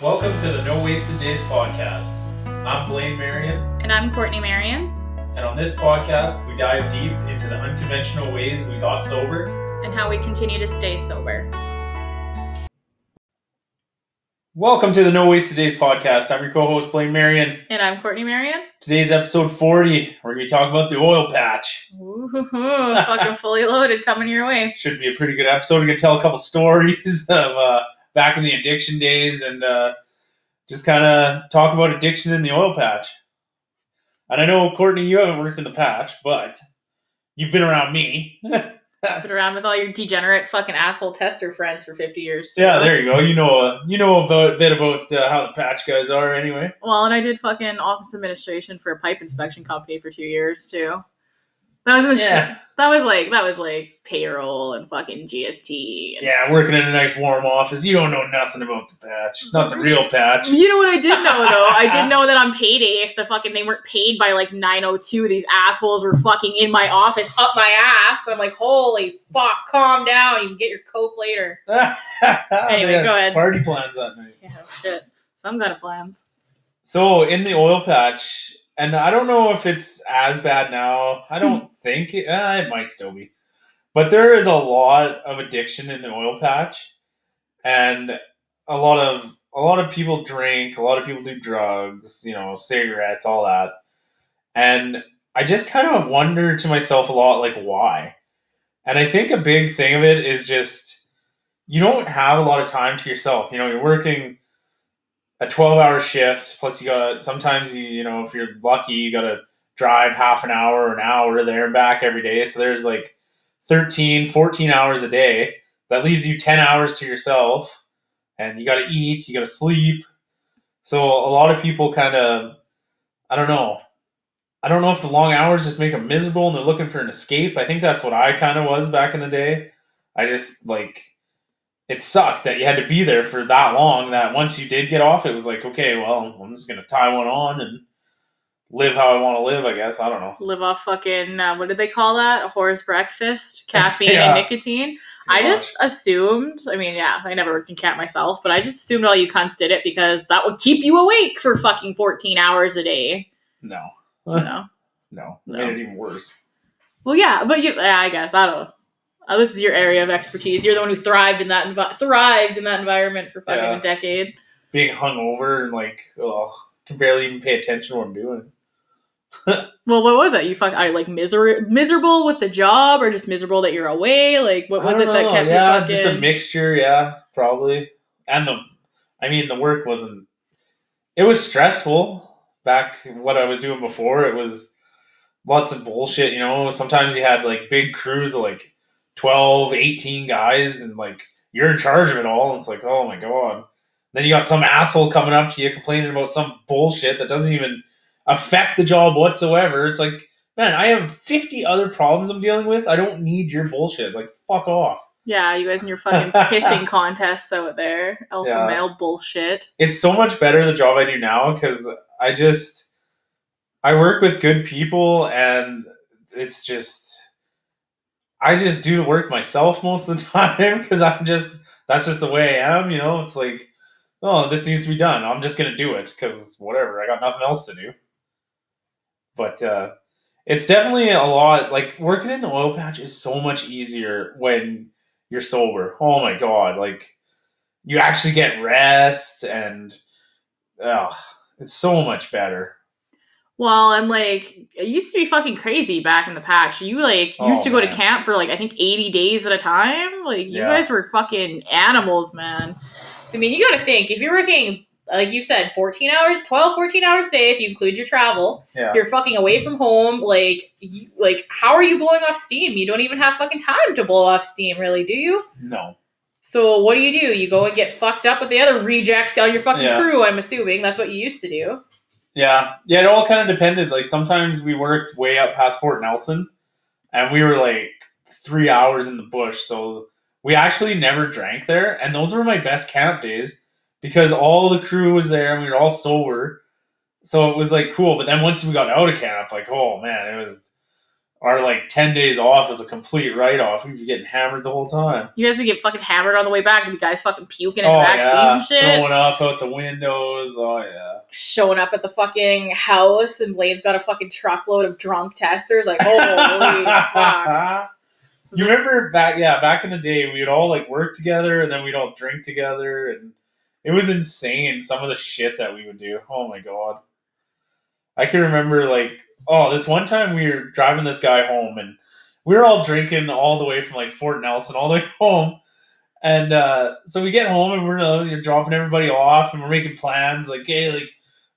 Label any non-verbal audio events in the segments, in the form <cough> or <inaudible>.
Welcome to the No Wasted Days podcast. I'm Blaine Marion, And I'm Courtney Marion. and on this podcast, we dive deep into the unconventional ways we got sober. and how we continue to stay sober. Welcome to the No Wasted Days podcast. I'm your co-host Blaine Marion. And I'm Courtney Marion. Today's episode 40. We're gonna be talking about the oil patch. Ooh, fucking <laughs> fully loaded coming your way. Should be a pretty good episode. We're gonna tell a couple stories <laughs> of uh, back in the addiction days and uh, just kind of talk about addiction in the oil patch. And I know Courtney, you haven't worked in the patch, but you've been around me. Been around with all your degenerate fucking asshole tester friends for 50 years. too. Yeah, there you go. You know, uh, you know a bit about uh, how the patch guys are, anyway. Well, and I did fucking office administration for a pipe inspection company for two years too. That was in the Yeah, that was like that was like payroll and fucking GST. And, yeah, working in a nice warm office. You don't know nothing about the patch, not the real patch. You know what I did know though? I did <laughs> know that on payday, if the fucking they weren't paid by like 902, these assholes were fucking in my office up my ass. I'm like, holy fuck, calm down. You can get your coke later. <laughs> anyway, go ahead. Party plans that night. Yeah, shit. Some kind of plans. So in the oil patch, and I don't know if it's as bad now. I don't think it, eh, it might still be, but there is a lot of addiction in the oil patch, and a lot of a lot of people drink, a lot of people do drugs, you know, cigarettes, all that, and I just kind of wonder to myself a lot, like why, and I think a big thing of it is just you don't have a lot of time to yourself. You know, you're working a 12 hour shift plus you gotta sometimes you you know if you're lucky you gotta drive half an hour or an hour there and back every day. So there's like 13 14 hours a day. That leaves you 10 hours to yourself and you gotta eat you gotta sleep. So a lot of people kind of i don't know. I don't know if the long hours just make them miserable and they're looking for an escape. I think that's what i kind of was back in the day. I just like it sucked that you had to be there for that long that once you did get off it was like okay well i'm just gonna tie one on and live how i want to live i guess i don't know Live off fucking, uh, what did they call that? A horse breakfast, <laughs> caffeine Yeah. and nicotine. I just assumed, I mean, yeah, I never worked in cat myself, but I just assumed all you cunts did it because that would keep you awake for fucking 14 hours a day. no know? <laughs> no, No. made it even worse Well, yeah, but you, yeah, I guess I don't know. Uh, this is your area of expertise. You're the one who thrived in that envi- thrived in that environment for fucking Yeah. a decade. being hungover and like oh can barely even pay attention to what i'm doing <laughs> Well, what was that? You fuck, I like miser- miserable with the job, or just miserable that you're away? Like, what was it that kept yeah you fucking? just a mixture yeah probably and the i mean the work wasn't it was stressful back what i was doing before it was lots of bullshit you know sometimes you had like big crews of like 12 18 guys and like you're in charge of it all and it's like oh my god. Then you got some asshole coming up to you complaining about some bullshit that doesn't even affect the job whatsoever. It's like man i have 50 other problems i'm dealing with. I don't need your bullshit. Like fuck off. Yeah, you guys and your fucking <laughs> pissing contests out there, alpha Yeah. male bullshit. it's so much better the job I do now because I just I work with good people and it's just I just do the work myself most of the <laughs> time because I'm just that's just the way I am, you know. It's like, oh, this needs to be done. I'm just gonna do it because whatever. I got nothing else to do. But uh, it's definitely a lot. Like working in the oil patch is so much easier when you're sober. Oh my god! Like you actually get rest and oh, it's so much better. Well, I'm like it used to be fucking crazy back in the patch. You like Oh, used to oh, go to camp for like I think 80 days at a time. Like you Yeah. guys were fucking animals, man. So I mean, you got to think if you're working like you said 14 hours, 12 14 hours a day if you include your travel. Yeah. You're fucking away mm-hmm. from home like you, like how are you blowing off steam? You don't even have fucking time to blow off steam, really, do you? No. So what do you do? You go and get fucked up with the other rejects on your fucking Yeah. crew, I'm assuming. That's what you used to do. Yeah. Yeah, it all kind of depended. Like sometimes we worked way up past Fort Nelson and we were like three hours in the bush. So we actually never drank there. And those were my best camp days because all the crew was there and we were all sober. So it was like cool. But then once we got out of camp, like, oh man, it was our like ten days off was a complete write off. We'd be getting hammered the whole time. You guys would get fucking hammered on the way back. and You guys fucking puking in oh the back yeah, and shit. throwing up out the windows. Oh yeah. Showing up at the fucking house and Blaine's got a fucking truckload of drunk testers. Like, holy fuck. <laughs> You remember back, yeah, back in the day, we would all like work together and then we'd all drink together, and it was insane. Some of the shit that we would do. Oh my god, I can remember like, oh, this one time we were driving this guy home, and we were all drinking all the way from like Fort Nelson all the way <laughs> home, and uh, so we get home and we're uh, dropping everybody off, and we're making plans like, hey, like.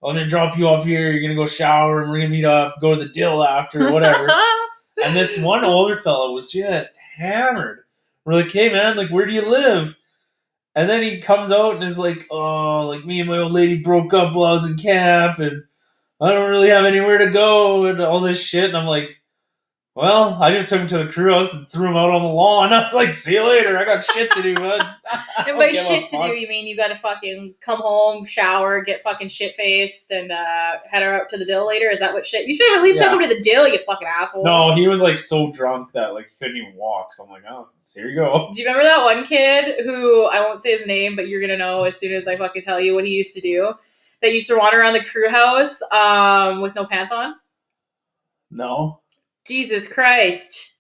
I'm gonna drop you off here. You're gonna go shower, and we're gonna meet up, go to the dill after, whatever. <laughs> And this one older fellow was just hammered. We're like, hey man, like where do you live? And then he comes out and is like, oh, like me and my old lady broke up while I was in camp and I don't really have anywhere to go and all this shit. And I'm like, well, I just took him to the crew house and threw him out on the lawn. <laughs> I was like, see you later. I got shit to do, bud. <laughs> And by shit to do, you mean you gotta fucking come home, shower, get fucking shit faced, and uh, head her out to the dill later? Is that what shit? You should have at least Yeah. took him to the dill, you fucking asshole. No, he was like so drunk that like he couldn't even walk. So I'm like, oh, here you go. Do you remember that one kid who I won't say his name, but you're gonna know as soon as I fucking tell you what he used to do? That used to wander around the crew house um, with no pants on. No. Jesus Christ!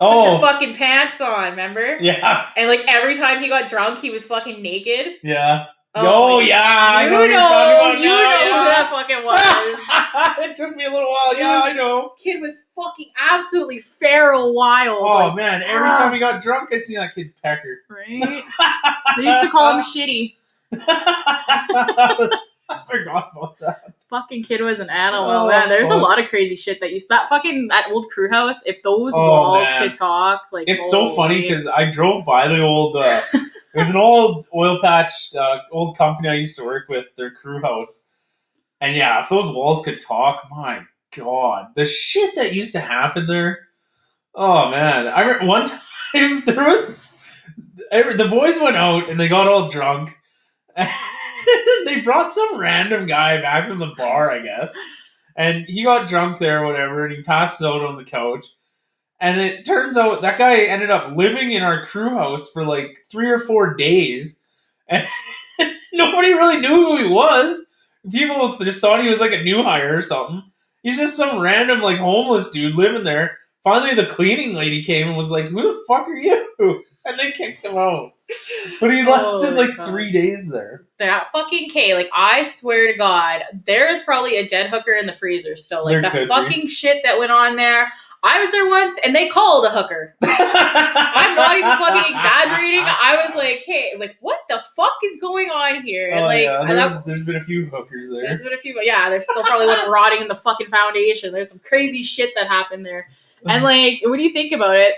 Oh. Put your Oh, fucking pants on, remember? yeah, And like every time he got drunk, he was fucking naked. yeah. Oh Oh, yeah, I you know you're know, talking about you now, know who that fucking was. <laughs> it took me a little while. It Yeah, was- I know. Kid was fucking absolutely feral wild. Oh like, man, every ah. time he got drunk, I see that kid's pecker. right? They used to call him <laughs> shitty. <laughs> <laughs> I forgot about that. Fucking kid was an animal, Oh, man. There's a lot of crazy shit that used that fucking that old crew house. If those Oh, walls man. could talk, like It's so funny because I drove by the old. Uh, <laughs> was an old oil patch, uh, old company I used to work with. Their crew house, and yeah, if those walls could talk, my god, the shit that used to happen there. Oh man, I remember one <laughs> time there was the boys went out and they got all drunk. <laughs> they brought some random guy back from the bar, I guess, and he got drunk there or whatever, and he passed out on the couch. And it turns out that guy ended up living in our crew house for like three or four days, and <laughs> nobody really knew who he was. People just thought he was like a new hire or something. He's just some random like homeless dude living there. Finally, the cleaning lady came and was like, "Who the fuck are you?" And they kicked him out. But he lasted Holy like fuck. three days there. that fucking K. Like I swear to God, there is probably a dead hooker in the freezer still. Like There the could be. fucking shit that went on there. I was there once and they called a hooker. <laughs> I'm not even fucking exaggerating. I was like, hey, like what the fuck is going on here? And Oh, like yeah. and there's, that- there's been a few hookers there. there's been a few, yeah. There's still probably one <laughs> rotting in the fucking foundation. There's some crazy shit that happened there. And uh-huh. like, what do you think about it,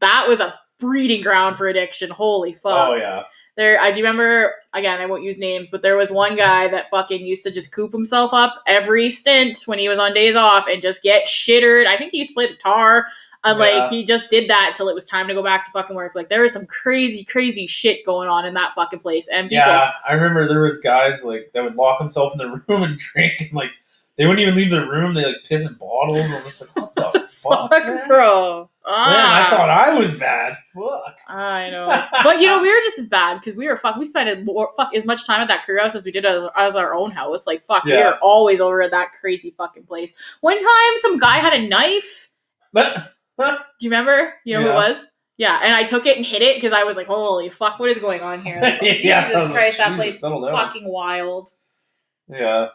that was a breeding ground for addiction. Holy oh, fuck. oh yeah. There, I do remember. Again, I won't use names, but there was one guy that fucking used to just coop himself up every stint when he was on days off and just get shittered. I think he used to play the guitar. And Yeah. like he just did that till it was time to go back to fucking work. Like there was some crazy, crazy shit going on in that fucking place. And people, Yeah, I remember there was guys like that would lock himself in the <laughs> room and drink, and like they wouldn't even leave their room. They like piss in bottles. I'm just like, what the <laughs> fuck, fuck, man? bro. Man, I Ah. thought I was bad. Fuck. I know, <laughs> but you know we were just as bad because we were fuck. We spent more, fuck as much time at that crew house as we did as, as our own house. Like fuck, we were always over at that crazy fucking place. One time, some guy had a knife. But <laughs> Do you remember? You know who it was? Yeah, and I took it and hit it because I was like, "Holy fuck, what is going on here?" Like, Yeah, I was Jesus Christ, that Jesus, place was fucking wild. yeah,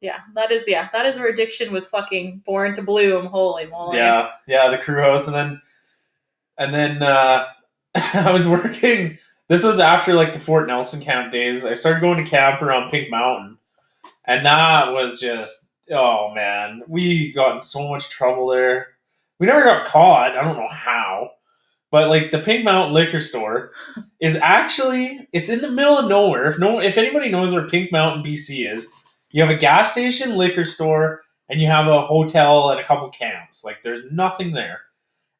Yeah, that is yeah, that is where addiction was fucking born to bloom. Holy moly! yeah, yeah. The crew house, and then and then uh, <laughs> I was working. This was after like the Fort Nelson camp days. I started going to camp around Pink Mountain, and that was just oh man, we got in so much trouble there. We never got caught. I don't know how, but like the Pink Mountain liquor store is actually it's in the middle of nowhere. If no, if anybody knows where Pink Mountain, BC is, you have a gas station, liquor store, and you have a hotel and a couple camps. Like there's nothing there.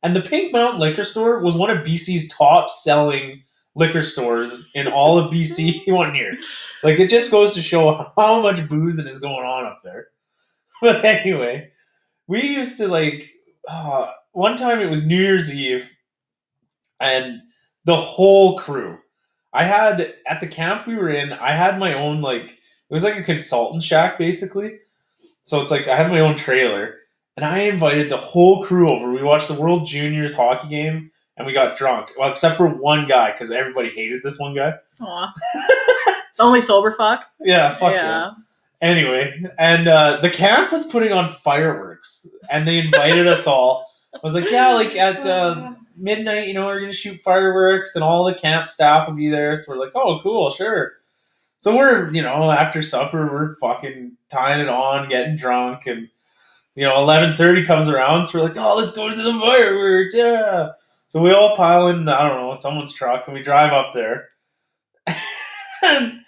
And the Pink Mountain liquor store was one of BC's top selling liquor stores in all of BC <laughs> <laughs> one year. Like it just goes to show how much boozing is going on up there. <laughs> But anyway, we used to like uh, one time it was New Year's Eve, and the whole crew. I had at the camp we were in. I had my own like it was like a consultant shack basically. So it's like I had my own trailer, and I invited the whole crew over. We watched the World Juniors hockey game, and we got drunk. Well, except for one guy because everybody hated this one guy. <laughs> Aw. only sober fuck. Yeah, fuck yeah. Anyway, and uh, the camp was putting on fireworks, and they invited us all. I was like, yeah, like at uh, midnight, you know, we're gonna shoot fireworks, and all the camp staff will be there. So we're like, oh, cool, sure. So we're, you know, after supper, we're fucking tying it on, getting drunk, and you know, eleven thirty comes around, so we're like, oh, let's go to the fireworks, yeah. So we all pile in, I don't know, someone's truck, and we drive up there. <laughs> and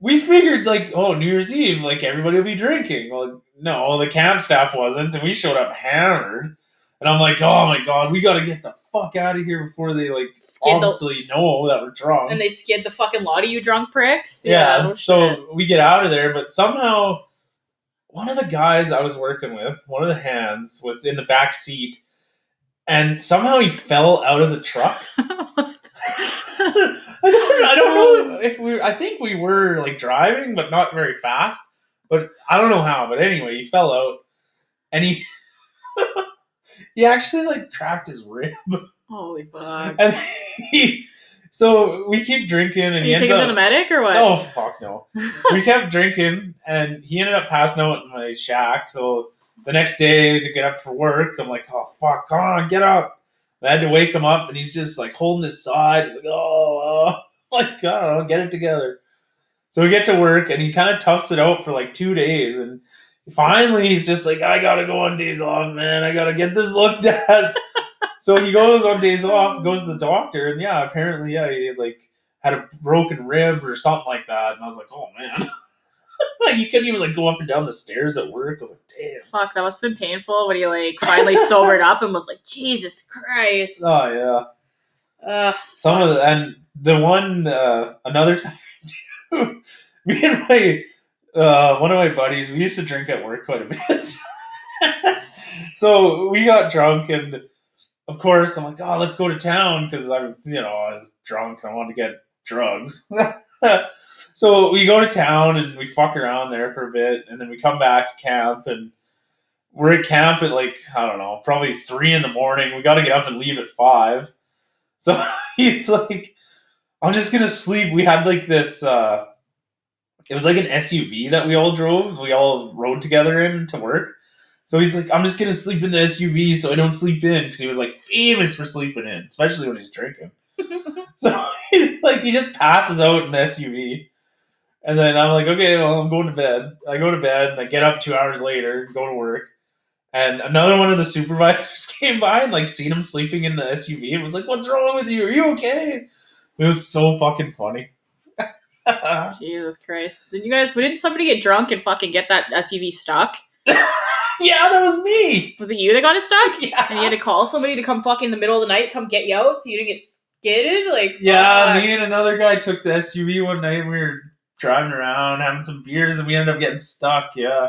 we figured like, oh, New Year's Eve, like everybody will be drinking. Well, no, the camp staff wasn't, and we showed up hammered. And I'm like, oh my god, we gotta get the fuck out of here before they like Skid the- obviously know that we're drunk. And they skid the fucking lot of you drunk pricks. yeah, no so shit. we get out of there, but somehow one of the guys I was working with, one of the hands, was in the back seat, and somehow he fell out of the truck. I <laughs> don't, I don't know um, if we. I think we were like driving, but not very fast. But I don't know how. But anyway, he fell out, and he <laughs> he actually like cracked his rib, <laughs> Holy fuck. and he. So we keep drinking, and Did he you ends take him up. to the medic or what? Oh fuck no! <laughs> we kept drinking, and he ended up passing out in my shack. So the next day to get up for work, I'm like, "Oh fuck, come on, get up!" And I had to wake him up, and he's just like holding his side. He's like, "Oh, uh, like I don't know, get it together." So we get to work, and he kind of toughs it out for like two days, and finally he's just like, "I gotta go on days off, man. I gotta get this looked at." <laughs> so he goes on days off, goes to the doctor, and yeah, apparently, yeah, he like had a broken rib or something like that. And I was like, oh man. <laughs> like you couldn't even like go up and down the stairs at work. I was like, damn. Fuck, that must have been painful when he like finally <laughs> sobered up and was like, Jesus Christ. Oh yeah. Ugh. Some of the and the one uh another time too, me and my uh one of my buddies, we used to drink at work quite a bit. <laughs> so we got drunk and of course I'm like, oh let's go to town because I'm you know, I was drunk and I wanted to get drugs. <laughs> so we go to town and we fuck around there for a bit and then we come back to camp and we're at camp at like I don't know, probably three in the morning. We got to get up and leave at five. So <laughs> he's like, "I'm just gonna sleep." We had like this. uh It was like an SUV that we all drove. We all rode together in to work. So he's like, "I'm just gonna sleep in the SUV so I don't sleep in," because he was like famous for sleeping in, especially when he's drinking. <laughs> So <laughs> he's like, he just passes out in the SUV. And then I'm like, okay, well, I'm going to bed. I go to bed and I get up two hours later, go to work. And another one of the supervisors <laughs> came by and like seen him sleeping in the SUV and was like, What's wrong with you? Are you okay? It was so fucking funny. <laughs> Jesus Christ. Did you guys, didn't somebody get drunk and fucking get that SUV stuck? <laughs> Yeah, that was me. Was it you that got it stuck? <laughs> Yeah. And you had to call somebody to come fucking in the middle of the night, come get you out so you didn't get skidded? Like, Yeah, me and another guy took the SUV one night. and We were driving around having some beers, and we ended up getting stuck. Yeah,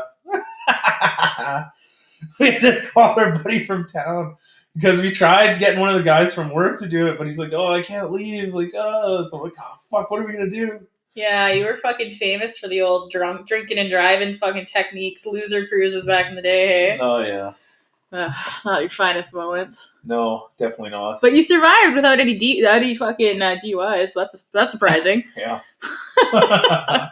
we had to call our buddy from town because we tried getting one of the guys from work to do it, but he's like, "Oh, I can't leave." Like, oh, so I'm like, "Oh, fuck, what are we gonna do?" Yeah, you were fucking famous for the old drunk drinking and driving fucking techniques, loser cruises back in the day. Hey? Oh yeah, not your finest moments. no, definitely not. But you survived without any D- any fucking uh, DUIs. So that's that's surprising. <laughs> yeah, <laughs>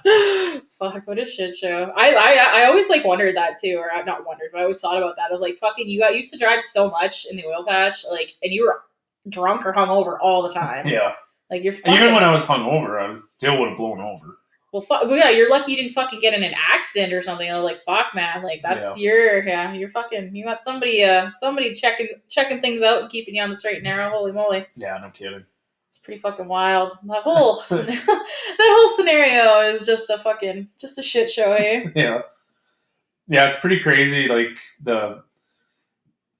Fuck, what a shit show. I, I I always like wondered that too, or I've not wondered, but I always thought about that. I was like, fucking, you got used to drive so much in the oil patch, like, and you were drunk or hungover all the time. yeah. Like you're fucking. even when I was hungover, I was still would have blown over. well, fuck, well, yeah, you're lucky you didn't fucking get in an accident or something. I was like, fuck, man, like that's your yeah, you're fucking. You got somebody uh somebody checking checking things out and keeping you on the straight and narrow. Holy moly. Yeah, no kidding. It's pretty fucking wild. That whole <laughs> <laughs> that whole scenario is just a fucking just a shit show, hey? <laughs> yeah yeah it's pretty crazy like the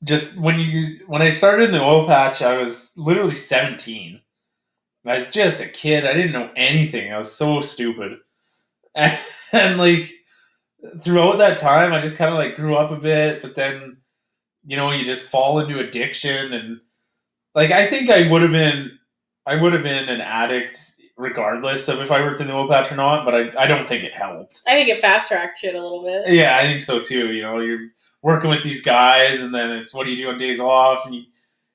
just when you when i started in the oil patch i was literally 17 i was just a kid i didn't know anything i was so stupid and, <laughs> and like throughout that time i just kind of like grew up a bit but then you know, you just fall into addiction and like I think I would have been I would have been an addict regardless of if I worked in the oil patch or not, but I, I don't think it helped. I think it fast tracked shit a little bit. Yeah, I think so too. You know, you're working with these guys and then it's what do you do on days off and you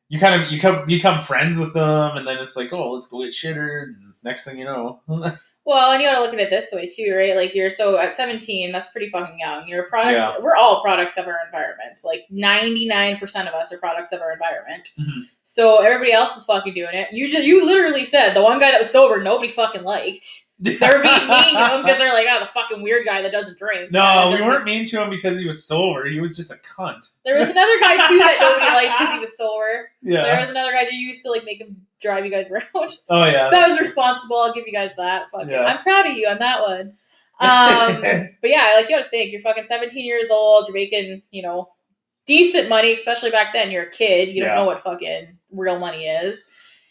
you kind of you come become friends with them and then it's like, oh, let's go get shittered. And next thing you know. <laughs> Well, and you gotta look at it this way too, right? Like you're so at 17, that's pretty fucking young. You're a product. Yeah. We're all products of our environment. Like 99% of us are products of our environment. Mhm. So everybody else is fucking doing it. You just you literally said the one guy that was sober, nobody fucking liked. They were being mean to him because they're like, oh, the fucking weird guy that doesn't drink. No, That we doesn't- weren't mean to him because he was sober. He was just a cunt. There was another guy too that <laughs> nobody liked because he was sober. Yeah. There was another guy that used to like make him drive you guys <laughs> around. Oh yeah. that was responsible. I'll give you guys that. Fucking, Yeah. I'm proud of you on that one. <laughs> Um, but yeah, like you gotta think, you're fucking 17 years old. You're making, you know, decent money, especially back then. You're a kid. You don't know what fucking real money is.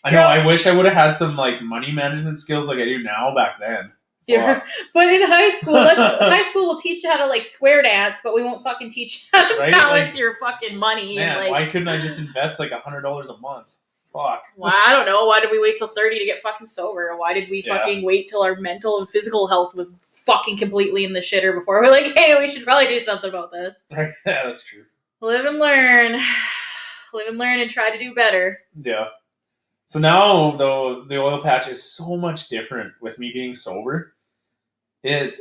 I know. Yeah. I wish I would have had some like money management skills like I do now back then. You're, <laughs> but in high school, let's, <laughs> high school will teach you how to like square dance, but we won't fucking teach you how to Right? balance Like, your fucking money. Man, like, why couldn't I just <gasps> invest like a hundred dollars a month? Fuck. Well, I don't know. Why did we wait till 30 to get fucking sober? Why did we Yeah. fucking wait till our mental and physical health was fucking completely in the shitter before we're like, <laughs> hey, we should probably do something about this? Right. Yeah, that's true. Live and learn. <sighs> Live and learn and try to do better. Yeah. So now though the oil patch is so much different with me being sober. It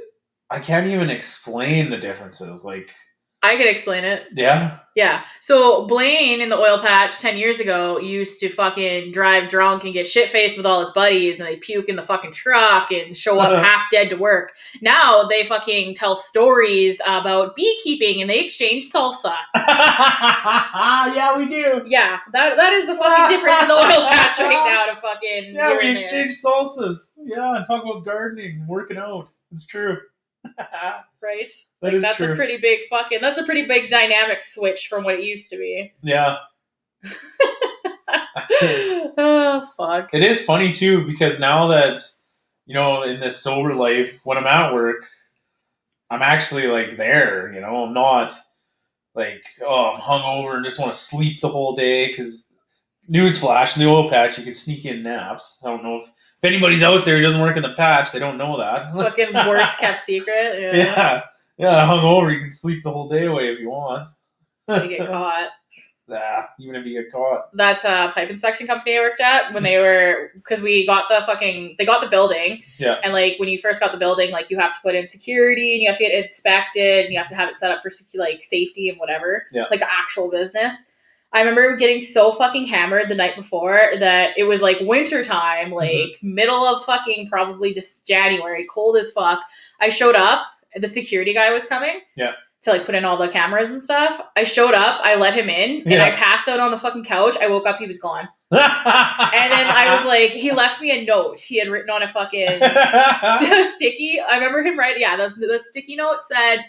I can't even explain the differences. Like, I could explain it. yeah. Yeah. So Blaine in the oil patch 10 years ago used to fucking drive drunk and get shit faced with all his buddies and they puke in the fucking truck and show up <laughs> half dead to work. Now they fucking tell stories about beekeeping and they exchange salsa. <laughs> yeah, we do. Yeah, that that is the fucking difference in the <laughs> oil patch right now to fucking Yeah, we exchange salsas. Yeah, and talk about gardening, working out. It's true. <laughs> right? That like that's true. a pretty big fucking that's a pretty big dynamic switch from what it used to be. yeah. <laughs> oh fuck. It is funny too because now that you know in this sober life, when I'm at work, I'm actually like there. You know, I'm not like oh I'm hungover and just want to sleep the whole day. Because newsflash, in the oil patch, you can sneak in naps. I don't know if, if anybody's out there who doesn't work in the patch, they don't know that. <laughs> fucking worst kept secret. Yeah. yeah, yeah, hungover, you can sleep the whole day away if you want. You get caught. Nah, even if you get caught. That uh, pipe inspection company I worked at when they were because we got the fucking they got the building Yeah. and like when you first got the building like you have to put in security and you have to get inspected and you have to have it set up for secu- like safety and whatever Yeah. like actual business. I remember getting so fucking hammered the night before that it was like winter time, Mm-hmm. like middle of fucking probably just January, cold as fuck. I showed up, the security guy was coming. Yeah. To like put in all the cameras and stuff. I showed up, I let him in, and I passed out on the fucking couch. I woke up, he was gone. and <laughs> And then I was like, he left me a note he had written on a fucking <laughs> st- sticky. I remember him writing, yeah, the, the sticky note said,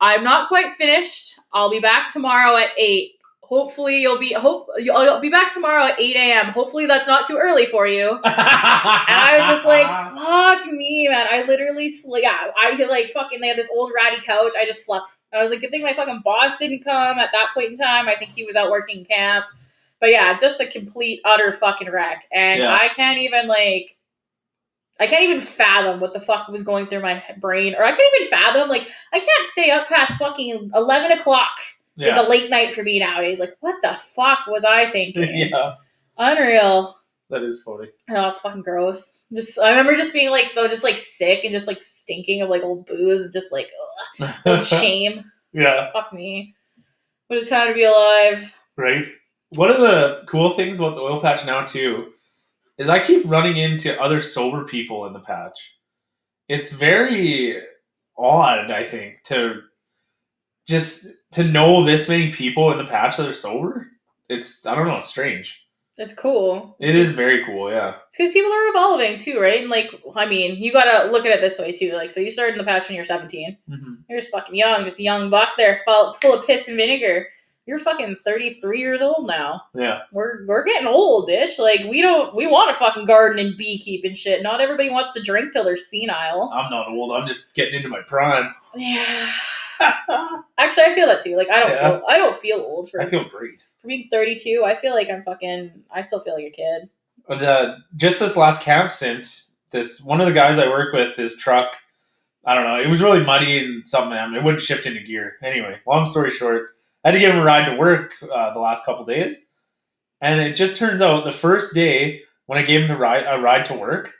I'm not quite finished. I'll be back tomorrow at 8. Hopefully you'll be hope you'll, you'll be back tomorrow at 8 a.m. Hopefully that's not too early for you. <laughs> And I was just like, fuck me, man. I literally slept. Yeah, I like fucking. They had this old ratty couch. I just slept. I was like, good thing my fucking boss didn't come at that point in time. I think he was out working camp. But yeah, just a complete utter fucking wreck. And Yeah. I can't even like. I can't even fathom what the fuck was going through my brain, or I can't even fathom like I can't stay up past fucking eleven o'clock. It's a late night for me nowadays. Like, what the fuck was I thinking? <laughs> yeah, Unreal. That is funny. Oh, it's fucking gross. Just I remember just being like so just like sick and just like stinking of like old booze and just like ugh, old <laughs> shame. yeah, Fuck me. What a time to be alive. right. One of the cool things about the oil patch now too is I keep running into other sober people in the patch. It's very odd, I think, to just to know this many people in the patch that are sober. It's I don't know, it's strange. It's cool. It is very cool, yeah. It's because people are evolving too, right? And like, I mean, you gotta look at it this way too. Like, so you started in the patch when you're 17. Mm-hmm. You're just fucking young, just a young buck there, full, full of piss and vinegar. You're fucking 33 years old now. Yeah, We're we're getting old, bitch. Like we don't we want to fucking garden and beekeep and shit. Not everybody wants to drink till they're senile. I'm not old. I'm just getting into my prime. Yeah. <laughs> Actually, I feel that too. Like I don't Yeah. feel I don't feel old for, I feel great. for being 32. I feel like I'm fucking. I still feel like a kid. But, uh, just this last camp stint, this one of the guys I work with, his truck, I don't know, it was really muddy and something. I mean, it wouldn't shift into gear. Anyway, long story short, I had to give him a ride to work uh, the last couple days, and it just turns out the first day when I gave him the ride a ride to work,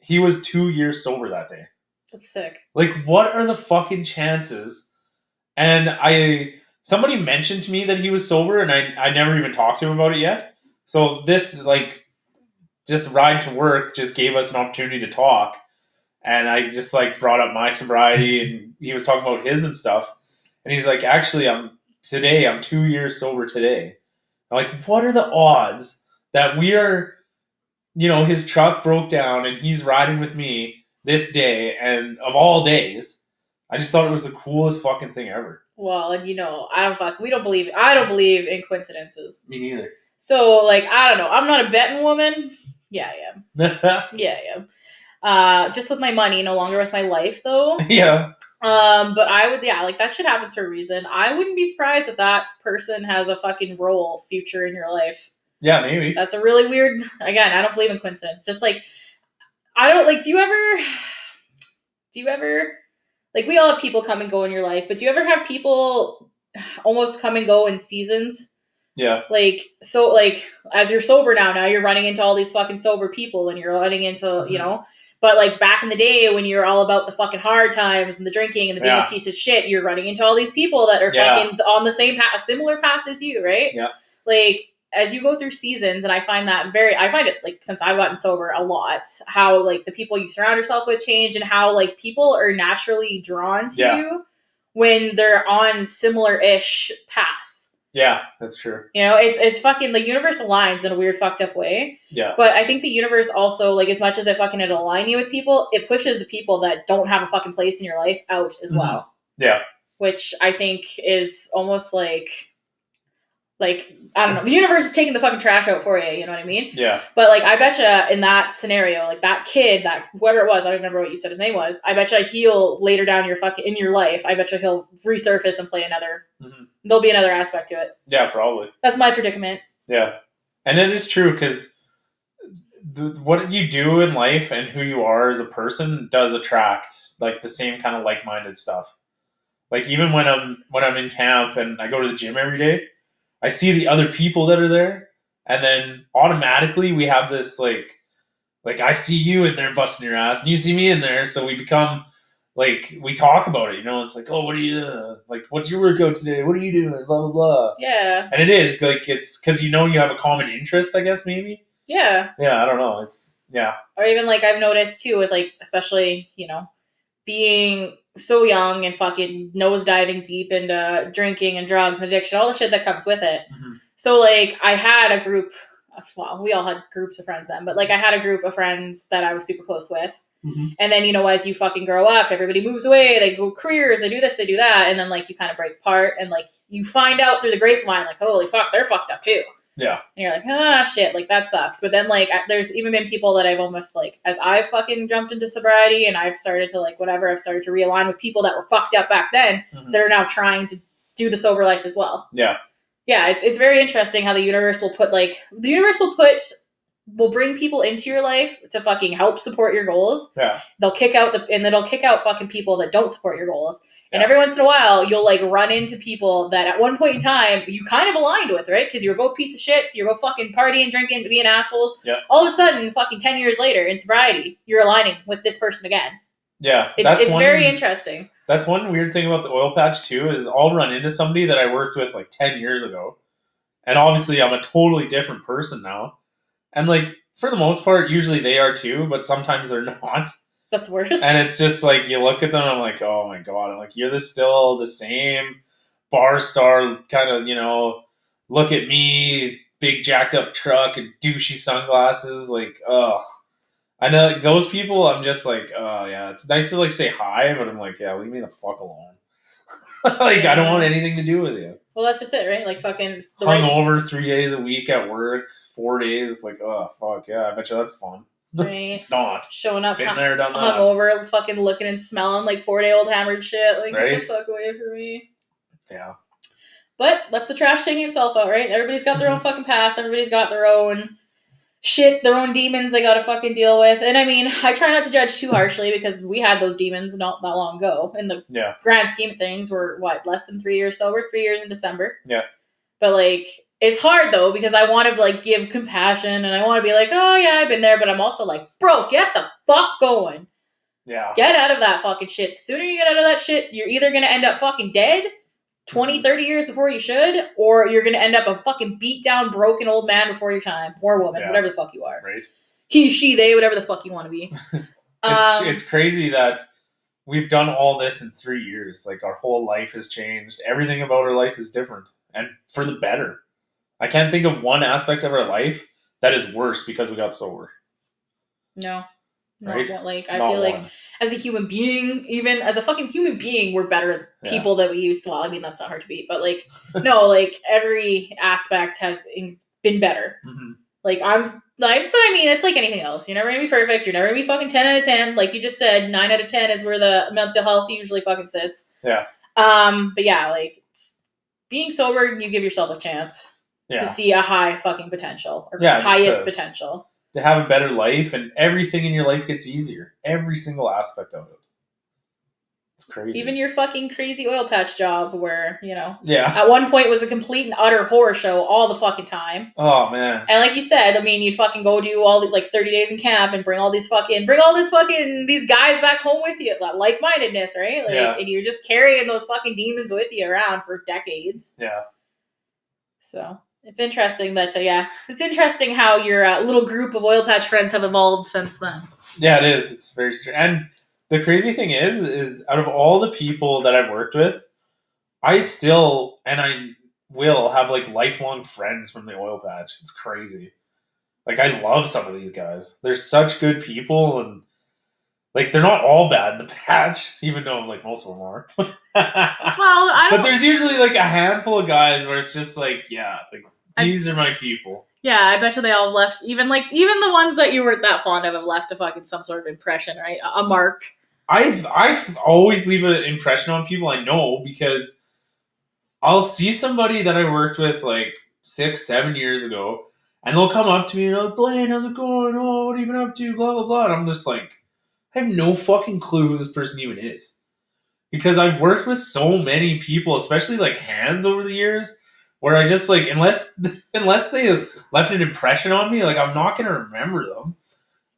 he was two years sober that day. That's sick. Like, what are the fucking chances? And I somebody mentioned to me that he was sober, and I I never even talked to him about it yet. So this like just ride to work just gave us an opportunity to talk, and I just like brought up my sobriety, and he was talking about his and stuff, and he's like, actually, I'm today I'm two years sober today. I'm like, what are the odds that we are, you know, his truck broke down and he's riding with me this day and of all days, I just thought it was the coolest fucking thing ever. Well, and you know, I don't fuck. We don't believe. I don't believe in coincidences. Me neither. So like, I don't know. I'm not a betting woman. Yeah, I am. <laughs> Yeah, I am. Uh, just with my money, no longer with my life, though. <laughs> yeah. Um, but I would, yeah, like that shit happens for a reason. I wouldn't be surprised if that person has a fucking role future in your life. Yeah, maybe. That's a really weird. Again, I don't believe in coincidence. Just like, I don't like. Do you ever? <sighs> Do you ever? Like, we all have people come and go in your life, but do you ever have people <sighs> almost come and go in seasons? Yeah. like so like as you're sober now now you're running into all these fucking sober people and you're running into Mm-hmm. you know but like back in the day when you're all about the fucking hard times and the drinking and the being Yeah. a piece of shit you're running into all these people that are Yeah. fucking on the same path similar path as you right Yeah. like as you go through seasons and i find that very i find it like since i've gotten sober a lot how like the people you surround yourself with change and how like people are naturally drawn to Yeah. you when they're on similar-ish paths Yeah, that's true. you know, it's it's fucking the universe aligns in a weird fucked up way. Yeah. But I think the universe also, like as much as it fucking it align you with people, it pushes the people that don't have a fucking place in your life out as Mhm. well. Yeah. Which I think is almost like like I don't know, the universe is taking the fucking trash out for you, you know what I mean? Yeah. But like I betcha in that scenario, like that kid, that whoever it was, I don't remember what you said his name was, I betcha he'll later down your fucking in your life, I betcha he'll resurface and play another Mhm. there'll be another aspect to it. Yeah, probably. That's my predicament. Yeah. And it is true because what you do in life and who you are as a person does attract like the same kind of like-minded stuff. Like even when I'm when I'm in camp and I go to the gym every day, I see the other people that are there, and then automatically we have this like like I see you in there busting your ass, and you see me in there, so we become like we talk about it. You know, it's like, oh, what are you uh, like? What's your workout today? What are you doing? Blah blah blah. Yeah. And it is like it's because you know you have a common interest, I guess maybe. Yeah. Yeah, I don't know. It's yeah, Or even like I've noticed too with like especially, you know, being so young and fucking nose diving deep into drinking and drugs and addiction, all the shit that comes with it. Mhm. So like I had a group of, well, we all had groups of friends then, but like I had a group of friends that I was super close with. Mhm. And then, you know, as you fucking grow up, everybody moves away, they go careers, they do this, they do that, and then like you kind of break apart and like you find out through the grapevine, like, holy fuck, they're fucked up too. Yeah, And you're like, ah, shit, like that sucks. But then, like, I- there's even been people that I've almost like, as I've fucking jumped into sobriety and I've started to like whatever, I've started to realign with people that were fucked up back then Mhm. that are now trying to do the sober life as well. yeah, Yeah, it's it's very interesting how the universe will put like the universe will put will bring people into your life to fucking help support your goals. yeah, They'll kick out the and then it'll kick out fucking people that don't support your goals. And every once in a while, you'll like run into people that at one point in time you kind of aligned with, right? Because you were both piece of shit, so you're both fucking partying, drinking, being assholes. Yeah. All of a sudden, fucking ten years later, in sobriety, you're aligning with this person again. yeah. It's it's one, very interesting. That's one weird thing about the oil patch too is I'll run into somebody that I worked with like ten years ago, and obviously I'm a totally different person now, and like for the most part, usually they are too, but sometimes they're <laughs> not. That's worse. and it's just like you look at them, I'm like, oh my god, I'm like you're the still the same bar star kind of, you know, look at me, big jacked up truck and douchey sunglasses, like, ugh. I know like, those people. I'm just like, oh yeah, it's nice to like say hi, but I'm like, yeah, leave me the fuck alone. <laughs> like I don't want anything to do with you. well, that's just it, right? Like fucking the right, Hungover three days a week at work, four days. It's like, oh fuck yeah, I bet you that's fun. Right. it's not. Showing up Been there, done that. hungover, fucking looking and smelling like four day old hammered shit. Like, get the fuck away from me. Yeah. But that's the trash taking itself out, right? Everybody's got their own Mm-hmm. fucking past. Everybody's got their own shit, their own demons they gotta fucking deal with. And I mean, I try not to judge too harshly because we had those demons not that long ago. In the Yeah. grand scheme of things, we're what, less than three years sober? Three years in December. Yeah. But like, it's hard though because I want to like give compassion and I want to be like, oh yeah, I've been there, but I'm also like, bro, get the fuck going. Yeah. Get out of that fucking shit. The sooner you get out of that shit, you're either gonna end up fucking dead 20, 30 years before you should, or you're gonna end up a fucking beat down, broken old man before your time. Or woman, Yeah. whatever the fuck you are. Right. He, she, they, whatever the fuck you want to be. <laughs> It's um, it's crazy that we've done all this in three years. Like our whole life has changed. Everything about our life is different and for the better. I can't think of one aspect of our life that is worse because we got sober. no. Not Right? like I Not feel like one. as a human being, even as a fucking human being, we're better Yeah. people that we used to. Well, I mean that's not hard to beat, but like no, like every aspect has in, been better. Mhm. Like I'm like, but I mean, it's like anything else. You're never gonna be perfect. You're never gonna be fucking ten out of ten. Like you just said, nine out of ten is where the mental health usually fucking sits. Yeah. Um, but yeah, like being sober, you give yourself a chance Yeah. to see a high fucking potential or Yeah, highest to- potential. to have a better life and everything in your life gets easier. Every single aspect of it. It's crazy. Even your fucking crazy oil patch job, where you know yeah. at one point was a complete and utter horror show all the fucking time. Oh man. And like you said, I mean, you'd fucking go do all the, like thirty days in camp and bring all these fucking bring all this fucking these guys back home with you, like mindedness, right? Like, Yeah. and you're just carrying those fucking demons with you around for decades. Yeah. So it's interesting that uh, yeah, it's interesting how your uh, little group of oil patch friends have evolved since then. Yeah, it is. It's very strange. And the crazy thing is, is out of all the people that I've worked with, I still and I will have like lifelong friends from the oil patch. It's crazy. Like I love some of these guys. They're such good people and like they're not all bad in the <laughs> patch, even though like most of them are. <laughs> Well, I but don't. there's usually like a handful of guys where it's just like, yeah, like I- these are my people. Yeah, I bet you they all left. Even like even the ones that you weren't that fond of have left a fucking some sort of impression, right? A, a mark. I've I've always leave an impression on people I know because I'll see somebody that I worked with like six, seven years ago, and they'll come up to me and like, Blaine, how's it going? Oh, what have you been up to? Blah blah blah. And I'm just like, I have no fucking clue who this person even is. Because I've worked with so many people, especially like hands over the years, where I just like unless <laughs> unless they left an impression on me, like I'm not gonna remember them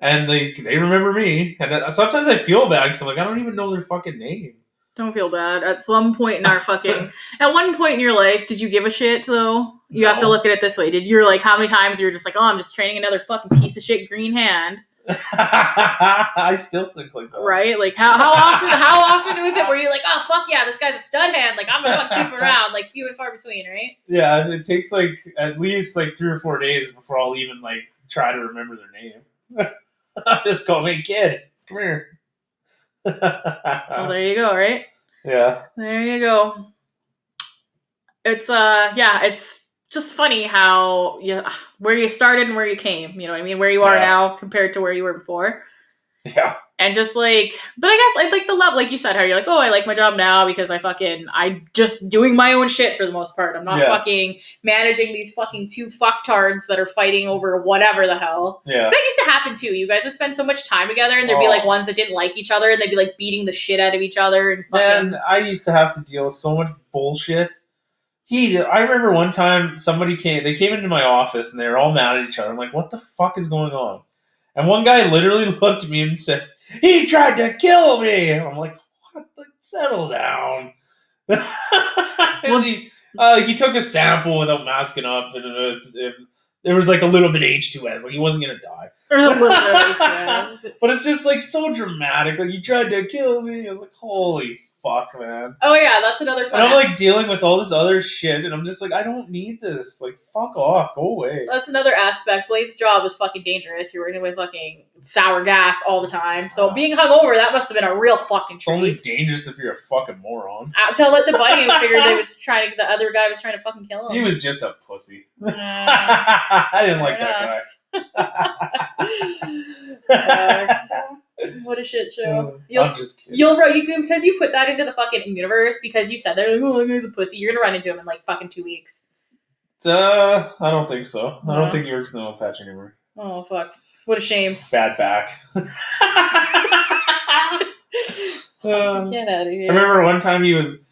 and they they remember me. And sometimes I feel bad because I'm like, I don't even know their fucking name. Don't feel bad. At some point in our <laughs> fucking, at one point in your life, did you give a shit though? You have to look at it this way. Did you're like how many times you were just like, oh, I'm just training another fucking piece of shit green hand, <laughs> I still think like that. right? Like how how often how often was it where you're like, oh fuck yeah, this guy's a stud hand, like I'm gonna fuck keep him around, like few and far between, right? Yeah, and it takes like at least like three or four days before I'll even like try to remember their name. <laughs> Just call me kid. Come here. Well, there you <laughs> go, right? yeah. There you go. It's uh yeah, it's just funny how you where you started and where you came, you know what I mean? Where you are Yeah. now compared to where you were before. Yeah. And just like but I guess I like the love like you said how you're like, "Oh, I like my job now because I fucking I just doing my own shit for the most part. I'm not Yeah. fucking managing these fucking two fucktards that are fighting over whatever the hell." Yeah. 'Cause that used to happen too. You guys would spend so much time together and there'd be Oh. like ones that didn't like each other and they'd be like beating the shit out of each other and fucking Man, I used to have to deal with so much bullshit. He, I remember one time somebody came, they came into my office and they were all mad at each other. I'm like, what the fuck is going on? And one guy literally <laughs> looked at me and said, he tried to kill me. And I'm like, what? Like, settle down. <laughs> 'Cause he, uh, he took a sample without masking up, and it it, there was like a little bit H2S. Like he wasn't gonna die, There's a little bit of <laughs> H2S. but it's just like so dramatic. Like he tried to kill me. I was like, holy fuck, man. Oh yeah, that's another fun. And I'm like dealing with all this other shit, and I'm just like, I don't need this. Like, fuck off, go away. that's another aspect. Blaine's job is fucking dangerous. You're working with fucking sour gas all the time. So Wow. being hungover, that must have been a real fucking It's only dangerous if you're a fucking moron. Uh, tell that to Buddy who figured they <laughs> was trying to. The other guy was trying to fucking kill him. He was just a pussy. <laughs> Mm. I didn't like Fair that guy. <laughs> what a shit show. You'll I'm just kidding. You'll ru- you can because you put that into the fucking universe because you said that like, oh that guy's a pussy. You're gonna run into him in like fucking two weeks. Uh, I don't think so. I don't think he works in the oil patch anymore. Oh fuck! What a shame. <laughs> Bad back. Uh, Get out of here. I remember one time he was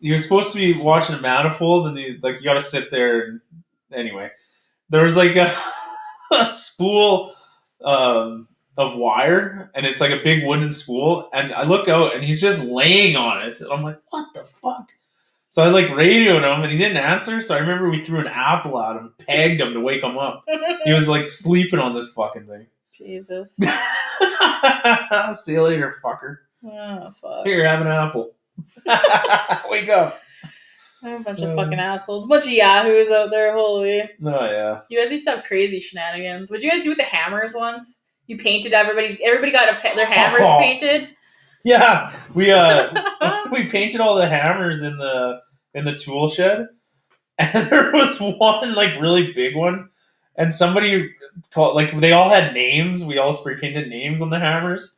he was supposed to be watching a manifold and he like you gotta sit there and anyway. There was like a, <laughs> a spool um of wire and it's like a big wooden spool and I look out and he's just laying on it and I'm like, what the fuck? So I like radioed him and he didn't answer, so I remember we threw an apple at him, pegged him to wake him up. He was like sleeping on this fucking thing. Jesus. <laughs> <laughs> See you later, fucker. Oh fuck. Here, have an apple. <laughs> Wake up. I'm a bunch of Um, fucking assholes. A bunch of yahoos out there. Holy. Oh yeah. You guys used to have crazy shenanigans. What'd you guys do with the hammers once? You painted everybody's. Everybody got a, their hammers Oh. painted. Yeah. We uh <laughs> we painted all the hammers in the in the tool shed. <laughs> And there was one like really big one. And somebody called like they all had names. We all spray painted names on the hammers.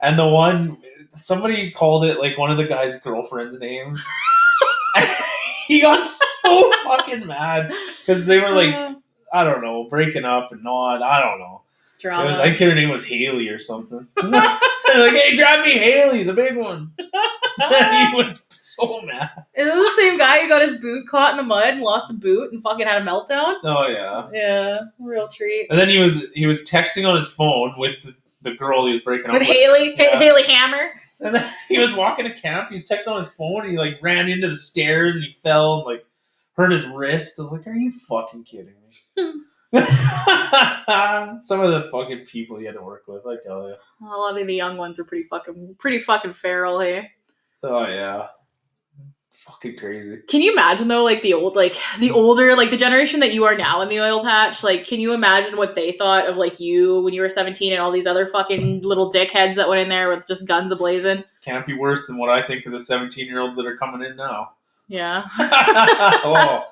And the one somebody called it like one of the guy's girlfriend's names. <laughs> he got so fucking mad because they were like Uh, I don't know, breaking up and not. I don't know. Drama. was, I think her name was Haley or something. <laughs> like, hey, grab me Haley, the big one. <laughs> <laughs> he was so mad. Is it the same guy who got his boot caught in the mud and lost a boot and fucking had a meltdown? Oh yeah. Yeah, real treat. And then he was he was texting on his phone with the, the girl he was breaking up With with. Haley, Yeah. Haley Hammer. And then he was walking to camp. He was texting on his phone. And he like ran into the stairs and he fell and like hurt his wrist. I was like, "Are you fucking kidding me?" <laughs> Some of the fucking people you had to work with, I tell you. A lot of the young ones are pretty fucking, pretty fucking feral. Hey, Oh yeah, fucking crazy. can you imagine though, like the old, like the older, like the generation that you are now in the oil patch? Like, can you imagine what they thought of like you when you were seventeen and all these other fucking little dickheads that went in there with just guns ablazing? Can't be worse than what I think of the seventeen-year-olds that are coming in now. Yeah. <laughs> oh, <laughs>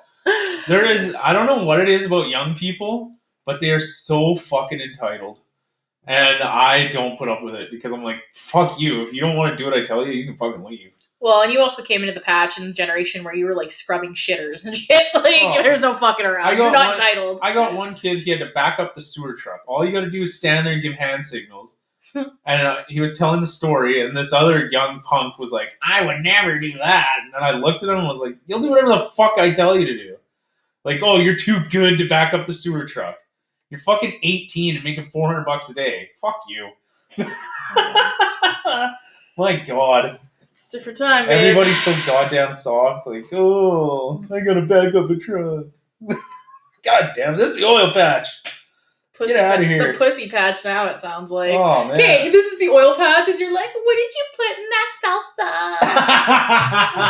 there is. I don't know what it is about young people, but they are so fucking entitled, and I don't put up with it because I'm like, fuck you. If you don't want to do what I tell you, you can fucking leave. Well, and you also came into the patch in a generation where you were like scrubbing shitters and <laughs> shit. Like, Oh. there's no fucking around. I You're got not one- entitled. I got one kid. He had to back up the sewer truck. All you got to do is stand there and give hand signals. <laughs> and uh, he was telling the story, and this other young punk was like, "I would never do that." And then I looked at him and was like, "You'll do whatever the fuck I tell you to do." Like, oh, you're too good to back up the sewer truck. You're fucking 18 and making 400 bucks a day. Fuck you. <laughs> My God, It's a different time, man. everybody's so goddamn soft. Like, oh, I gotta back up a truck. <laughs> God damn, this is the oil patch. pussy get outta pa- here. The pussy patch now, it sounds like. Oh man. Okay, this is the oil patch. As you're like, what did you put in that salsa?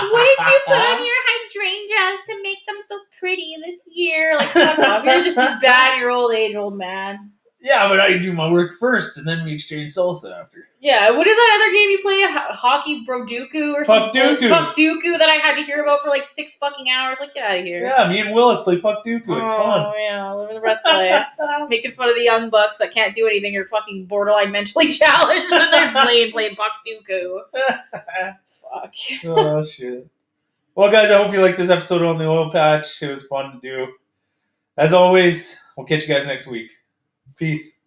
<laughs> what did you put on your hydrangeas to make them so pretty this year? Like, fuck off. You're just as bad your old age, old man. Yeah, but I do my work first, and then we exchange salsa after. Yeah, what is that other game you play? Ho- hockey Broduku or something? Puckdoku. Puckdoku that I had to hear about for like six fucking hours. Like, get out of here. Yeah, me and Willis play Puckdoku. It's oh, fun. oh, yeah, living the rest of life. <laughs> Making fun of the young bucks that can't do anything or fucking borderline mentally <laughs> challenged. and then there's Blaine playing Puckdoku. <laughs> Fuck. oh shit. Well, guys, I hope you liked this episode on the oil patch. It was fun to do. As always, we'll catch you guys next week. Peace.